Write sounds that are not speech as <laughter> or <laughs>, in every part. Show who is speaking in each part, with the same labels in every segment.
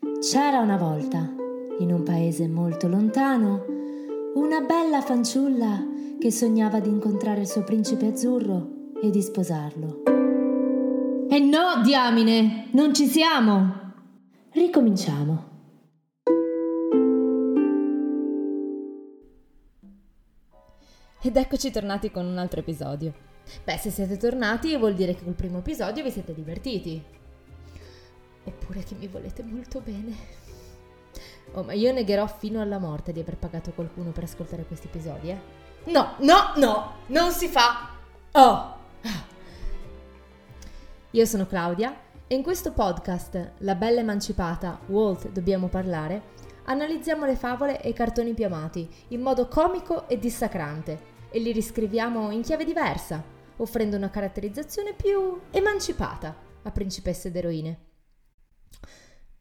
Speaker 1: C'era una volta, in un paese molto lontano, una bella fanciulla che sognava di incontrare il suo principe azzurro e di sposarlo.
Speaker 2: E no, diamine, non ci siamo!
Speaker 1: Ricominciamo.
Speaker 2: Ed eccoci tornati con un altro episodio. Beh, se siete tornati vuol dire che col primo episodio vi siete divertiti. Oppure che mi volete molto bene. Oh, ma io negherò fino alla morte di aver pagato qualcuno per ascoltare questi episodi, eh? No, no, no, non si fa! Oh! Io sono Claudia e in questo podcast, La bella emancipata, Walt, dobbiamo parlare, analizziamo le favole e i cartoni più amati in modo comico e dissacrante e li riscriviamo in chiave diversa, offrendo una caratterizzazione più emancipata a principesse ed eroine.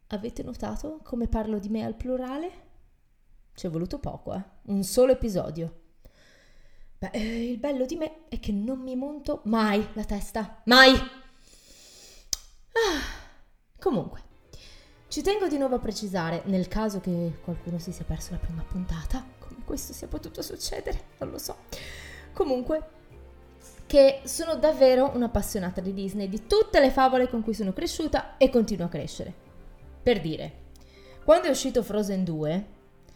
Speaker 2: Avete notato come parlo di me al plurale? Ci è voluto poco, eh? Un solo episodio. Beh, eh, il bello di me è che non mi monto mai la testa. Mai! Ah, comunque, ci tengo di nuovo a precisare, nel caso che qualcuno si sia perso la prima puntata, come questo sia potuto succedere, non lo so. Comunque, che sono davvero un'appassionata di Disney, di tutte le favole con cui sono cresciuta e continuo a crescere. Per dire, quando è uscito Frozen 2,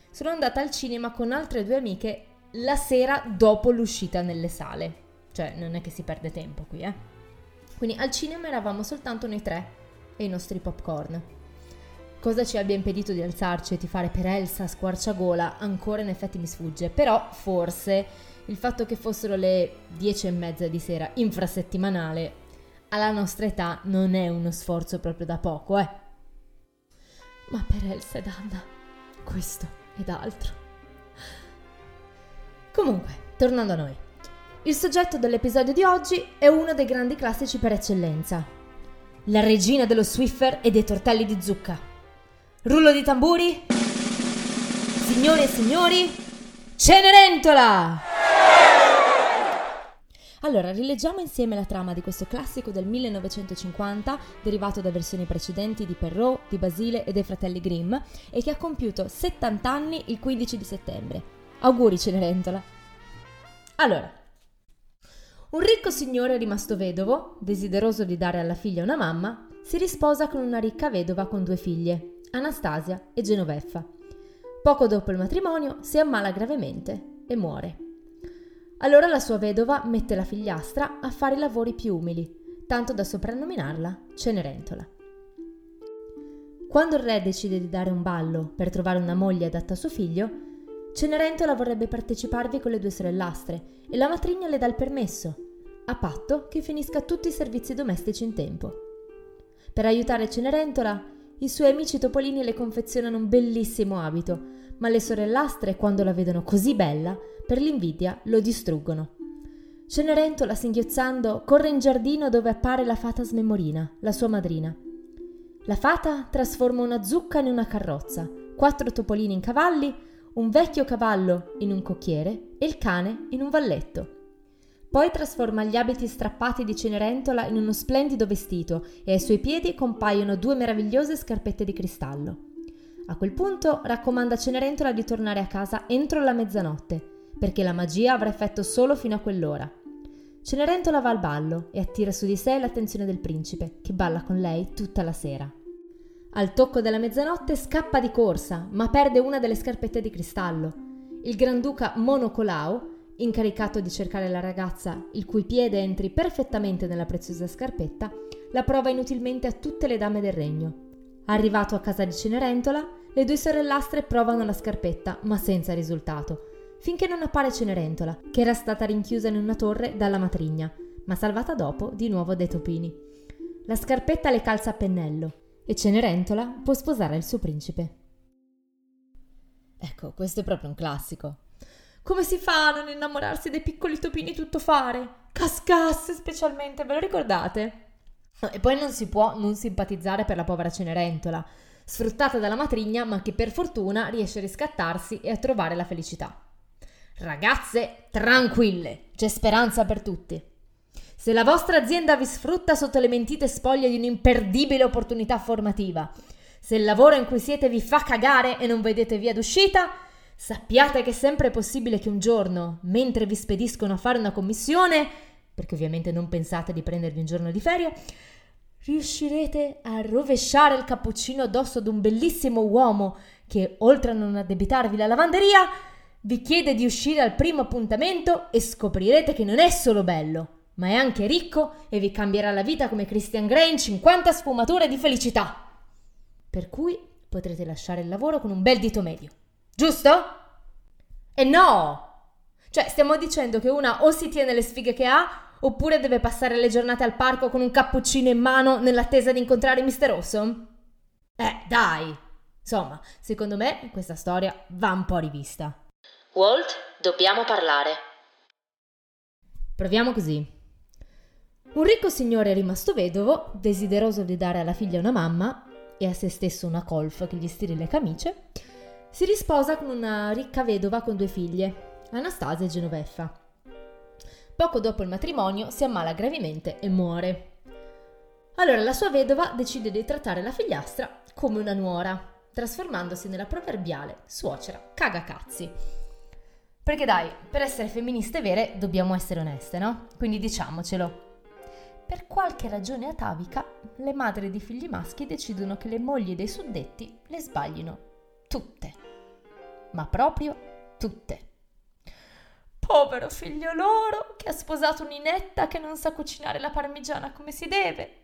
Speaker 2: sono andata al cinema con altre due amiche la sera dopo l'uscita nelle sale. Cioè, non è che si perde tempo qui, eh. Quindi al cinema eravamo soltanto noi tre e i nostri popcorn. Cosa ci abbia impedito di alzarci e di fare per Elsa squarciagola ancora in effetti mi sfugge, però forse il fatto che fossero le dieci e mezza di sera infrasettimanale alla nostra età non è uno sforzo proprio da poco, eh. Ma per Elsa ed Anna, questo ed altro. Comunque, tornando a noi. Il soggetto dell'episodio di oggi è uno dei grandi classici per eccellenza. La regina dello Swiffer e dei tortelli di zucca. Rullo di tamburi? Signore e signori, Cenerentola! Allora, rileggiamo insieme la trama di questo classico del 1950, derivato da versioni precedenti di Perrault, di Basile e dei fratelli Grimm, e che ha compiuto 70 anni il 15 di settembre. Auguri Cenerentola! Allora, un ricco signore rimasto vedovo, desideroso di dare alla figlia una mamma, si risposa con una ricca vedova con due figlie, Anastasia e Genoveffa. Poco dopo il matrimonio si ammala gravemente e muore. Allora la sua vedova mette la figliastra a fare i lavori più umili, tanto da soprannominarla Cenerentola. Quando il re decide di dare un ballo per trovare una moglie adatta a suo figlio, Cenerentola vorrebbe parteciparvi con le due sorellastre e la matrigna le dà il permesso, a patto che finisca tutti i servizi domestici in tempo. Per aiutare Cenerentola, i suoi amici topolini le confezionano un bellissimo abito, ma le sorellastre, quando la vedono così bella, per l'invidia lo distruggono. Cenerentola, singhiozzando, corre in giardino dove appare la fata Smemorina, la sua madrina. La fata trasforma una zucca in una carrozza, quattro topolini in cavalli, un vecchio cavallo in un cocchiere e il cane in un valletto. Poi trasforma gli abiti strappati di Cenerentola in uno splendido vestito e ai suoi piedi compaiono due meravigliose scarpette di cristallo. A quel punto raccomanda a Cenerentola di tornare a casa entro la mezzanotte, perché la magia avrà effetto solo fino a quell'ora. Cenerentola va al ballo e attira su di sé l'attenzione del principe, che balla con lei tutta la sera. Al tocco della mezzanotte scappa di corsa, ma perde una delle scarpette di cristallo. Il Granduca Monocolao incaricato di cercare la ragazza il cui piede entri perfettamente nella preziosa scarpetta, la prova inutilmente a tutte le dame del regno. Arrivato a casa di Cenerentola, le due sorellastre provano la scarpetta, ma senza risultato, finché non appare Cenerentola, che era stata rinchiusa in una torre dalla matrigna, ma salvata dopo di nuovo dai topini. La scarpetta le calza a pennello e Cenerentola può sposare il suo principe. Ecco, questo è proprio un classico. Come si fa a non innamorarsi dei piccoli topini tuttofare? Cascasse specialmente, ve lo ricordate? E poi non si può non simpatizzare per la povera Cenerentola, sfruttata dalla matrigna ma che per fortuna riesce a riscattarsi e a trovare la felicità. Ragazze, tranquille, c'è speranza per tutti. Se la vostra azienda vi sfrutta sotto le mentite spoglie di un'imperdibile opportunità formativa, Se il lavoro in cui siete vi fa cagare e non vedete via d'uscita, sappiate che è sempre possibile che un giorno, mentre vi spediscono a fare una commissione, perché ovviamente non pensate di prendervi un giorno di ferie, riuscirete a rovesciare il cappuccino addosso ad un bellissimo uomo che, oltre a non addebitarvi la lavanderia, vi chiede di uscire al primo appuntamento e scoprirete che non è solo bello, ma è anche ricco e vi cambierà la vita come Christian Grey in 50 sfumature di felicità. Per cui potrete lasciare il lavoro con un bel dito medio. Giusto? E no! Cioè, stiamo dicendo che una o si tiene le sfighe che ha, oppure deve passare le giornate al parco con un cappuccino in mano nell'attesa di incontrare Mr. Awesome? Eh, dai! Insomma, secondo me questa storia va un po' rivista.
Speaker 1: Walt, dobbiamo parlare.
Speaker 2: Proviamo così. Un ricco signore rimasto vedovo, desideroso di dare alla figlia una mamma e a se stesso una colf che gli stiri le camicie, si risposa con una ricca vedova con due figlie, Anastasia e Genoveffa. Poco dopo il matrimonio si ammala gravemente e muore. Allora la sua vedova decide di trattare la figliastra come una nuora, trasformandosi nella proverbiale suocera cagacazzi. Perché dai, per essere femministe vere dobbiamo essere oneste, no? Quindi diciamocelo. Per qualche ragione atavica, le madri di figli maschi decidono che le mogli dei suddetti le sbaglino tutte. Ma proprio tutte. Povero figlio loro, che ha sposato un'inetta che non sa cucinare la parmigiana come si deve.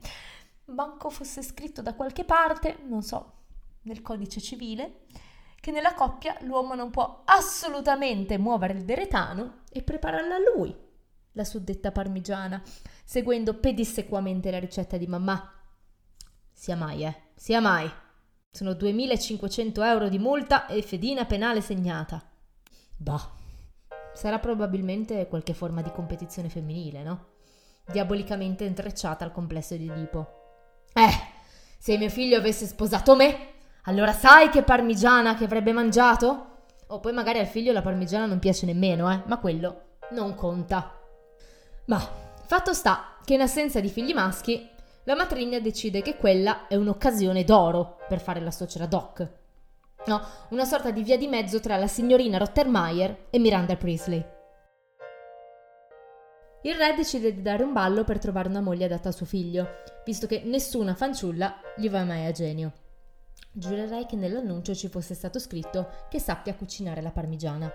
Speaker 2: Manco fosse scritto da qualche parte, non so, nel codice civile, che nella coppia l'uomo non può assolutamente muovere il deretano e prepararla a lui, la suddetta parmigiana seguendo pedissequamente la ricetta di mamma. Sia mai, eh, sia mai. Sono 2500 euro di multa e fedina penale segnata. Bah, sarà probabilmente qualche forma di competizione femminile, no? Diabolicamente intrecciata al complesso di Edipo. Eh, se mio figlio avesse sposato me, allora sai che parmigiana che avrebbe mangiato? O poi magari al figlio la parmigiana non piace nemmeno, eh, ma quello non conta. Ma Fatto sta che in assenza di figli maschi, la matrigna decide che quella è un'occasione d'oro per fare la suocera Doc. No, una sorta di via di mezzo tra la signorina Rottermeier e Miranda Priestley. Il re decide di dare un ballo per trovare una moglie adatta a suo figlio, visto che nessuna fanciulla gli va mai a genio. Giurerei che nell'annuncio ci fosse stato scritto che sappia cucinare la parmigiana.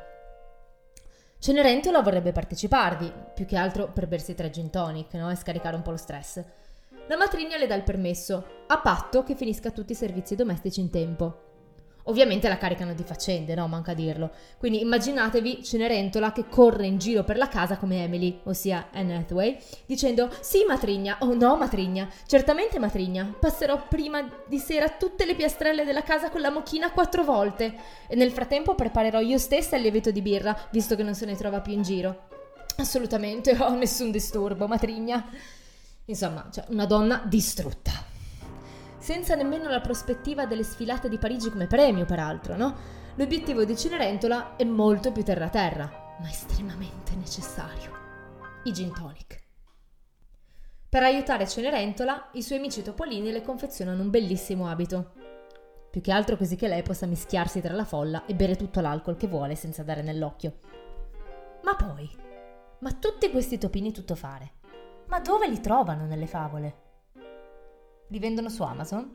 Speaker 2: Cenerentola vorrebbe parteciparvi, più che altro per bersi tre gin tonic, no? E scaricare un po' lo stress. La matrigna le dà il permesso, a patto che finisca tutti i servizi domestici in tempo. Ovviamente la caricano di faccende, no? Manca dirlo. Quindi immaginatevi Cenerentola che corre in giro per la casa come Emily, ossia Anne Hathaway, dicendo sì matrigna, oh no matrigna, certamente matrigna, passerò prima di sera tutte le piastrelle della casa con la mochina quattro volte e nel frattempo preparerò io stessa il lievito di birra, visto che non se ne trova più in giro. Assolutamente, <laughs> ho oh, nessun disturbo, matrigna. Insomma, cioè una donna distrutta senza nemmeno la prospettiva delle sfilate di Parigi come premio, peraltro, no? L'obiettivo di Cenerentola è molto più terra-terra, ma estremamente necessario. I gin tonic. Per aiutare Cenerentola, i suoi amici topolini le confezionano un bellissimo abito. Più che altro così che lei possa mischiarsi tra la folla e bere tutto l'alcol che vuole senza dare nell'occhio. Ma poi, ma tutti questi topini tuttofare, ma dove li trovano nelle favole? Li vendono su Amazon?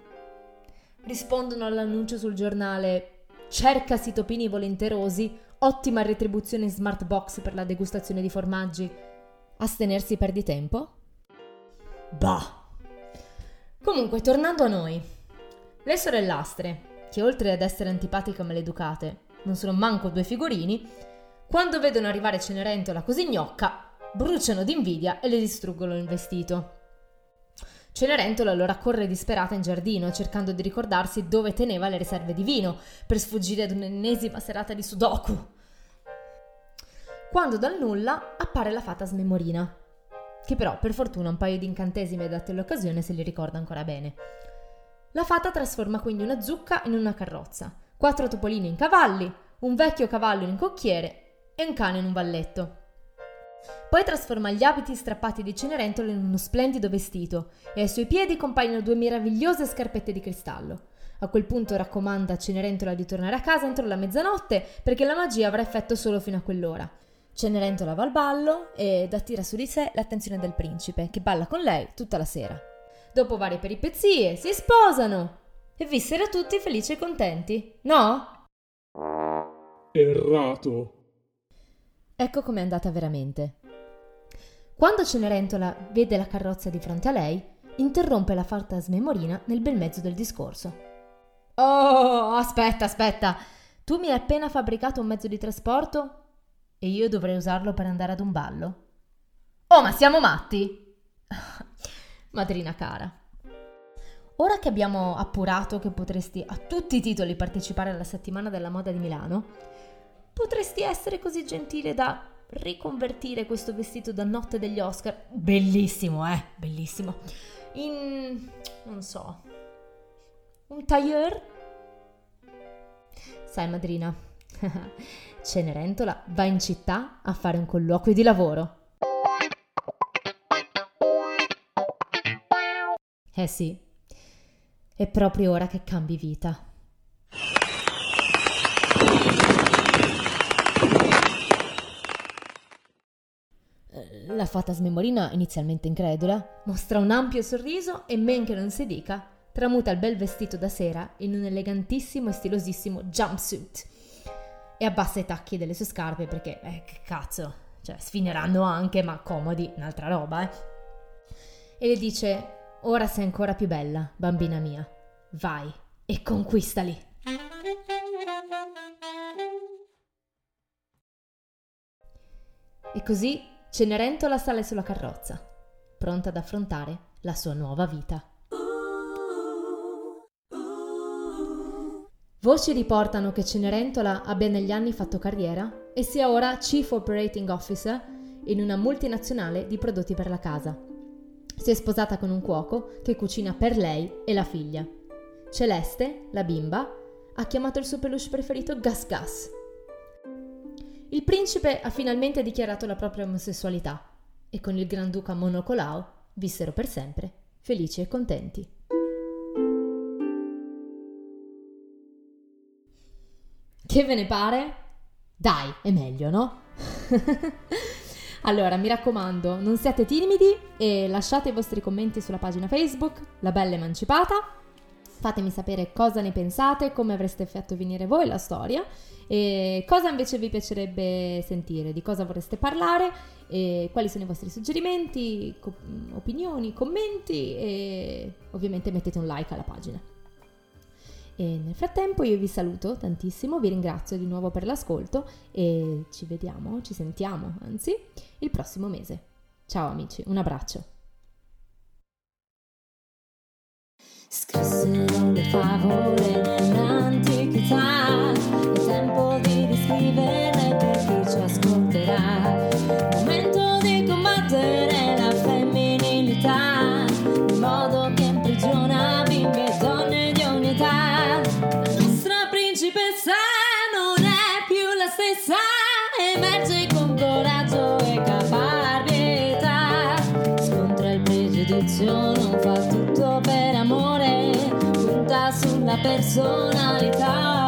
Speaker 2: Rispondono all'annuncio sul giornale Cercasi topini volenterosi, ottima retribuzione in smart box per la degustazione di formaggi. Astenersi per di tempo? Bah! Comunque, tornando a noi. Le sorellastre, che oltre ad essere antipatiche e maleducate, non sono manco due figurini, quando vedono arrivare Cenerentola così gnocca, bruciano d'invidia e le distruggono il vestito. Cenerentola allora corre disperata in giardino, cercando di ricordarsi dove teneva le riserve di vino, per sfuggire ad un'ennesima serata di sudoku. Quando dal nulla appare la fata smemorina, che però per fortuna un paio di incantesimi adatti all'occasione se li ricorda ancora bene. La fata trasforma quindi una zucca in una carrozza, quattro topolini in cavalli, un vecchio cavallo in cocchiere e un cane in un valletto. Poi trasforma gli abiti strappati di Cenerentola in uno splendido vestito e ai suoi piedi compaiono due meravigliose scarpette di cristallo. A quel punto raccomanda a Cenerentola di tornare a casa entro la mezzanotte perché la magia avrà effetto solo fino a quell'ora. Cenerentola va al ballo ed attira su di sé l'attenzione del principe, che balla con lei tutta la sera. Dopo varie peripezie si sposano e vissero tutti felici e contenti, no?
Speaker 3: Errato.
Speaker 2: Ecco com'è andata veramente. Quando Cenerentola vede la carrozza di fronte a lei, interrompe la farta smemorina nel bel mezzo del discorso. Oh, aspetta, aspetta. Tu mi hai appena fabbricato un mezzo di trasporto e io dovrei usarlo per andare ad un ballo? Oh, ma siamo matti? <laughs> Madrina cara. Ora che abbiamo appurato che potresti a tutti i titoli partecipare alla settimana della moda di Milano, potresti essere così gentile da riconvertire questo vestito da notte degli Oscar, bellissimo, eh, bellissimo, in, non so, un tailleur? Sai, madrina, <laughs> Cenerentola va in città a fare un colloquio di lavoro. Eh sì, è proprio ora che cambi vita. La fata smemorina, inizialmente incredula, mostra un ampio sorriso e men che non si dica, tramuta il bel vestito da sera in un elegantissimo e stilosissimo jumpsuit e abbassa i tacchi delle sue scarpe perché, eh, che cazzo, cioè sfineranno anche, ma comodi, un'altra roba, eh. E le dice, ora sei ancora più bella, bambina mia, vai e conquistali. E così Cenerentola sale sulla carrozza, pronta ad affrontare la sua nuova vita. Voci riportano che Cenerentola abbia negli anni fatto carriera e sia ora Chief Operating Officer in una multinazionale di prodotti per la casa. Si è sposata con un cuoco che cucina per lei e la figlia. Celeste, la bimba, ha chiamato il suo peluche preferito Gas Gas. Il principe ha finalmente dichiarato la propria omosessualità e con il Granduca Monocolao vissero per sempre felici e contenti. Che ve ne pare? Dai, è meglio, no? <laughs> allora, mi raccomando, non siate timidi e lasciate i vostri commenti sulla pagina Facebook, La Bella Emancipata. Fatemi sapere cosa ne pensate, come avreste fatto venire voi la storia e cosa invece vi piacerebbe sentire, di cosa vorreste parlare quali sono i vostri suggerimenti, co- opinioni, commenti e ovviamente mettete un like alla pagina. E nel frattempo io vi saluto tantissimo, vi ringrazio di nuovo per l'ascolto e ci vediamo, ci sentiamo, anzi, il prossimo mese. Ciao amici, un abbraccio. Scrissero le favole nell'antichità, è tempo personalità.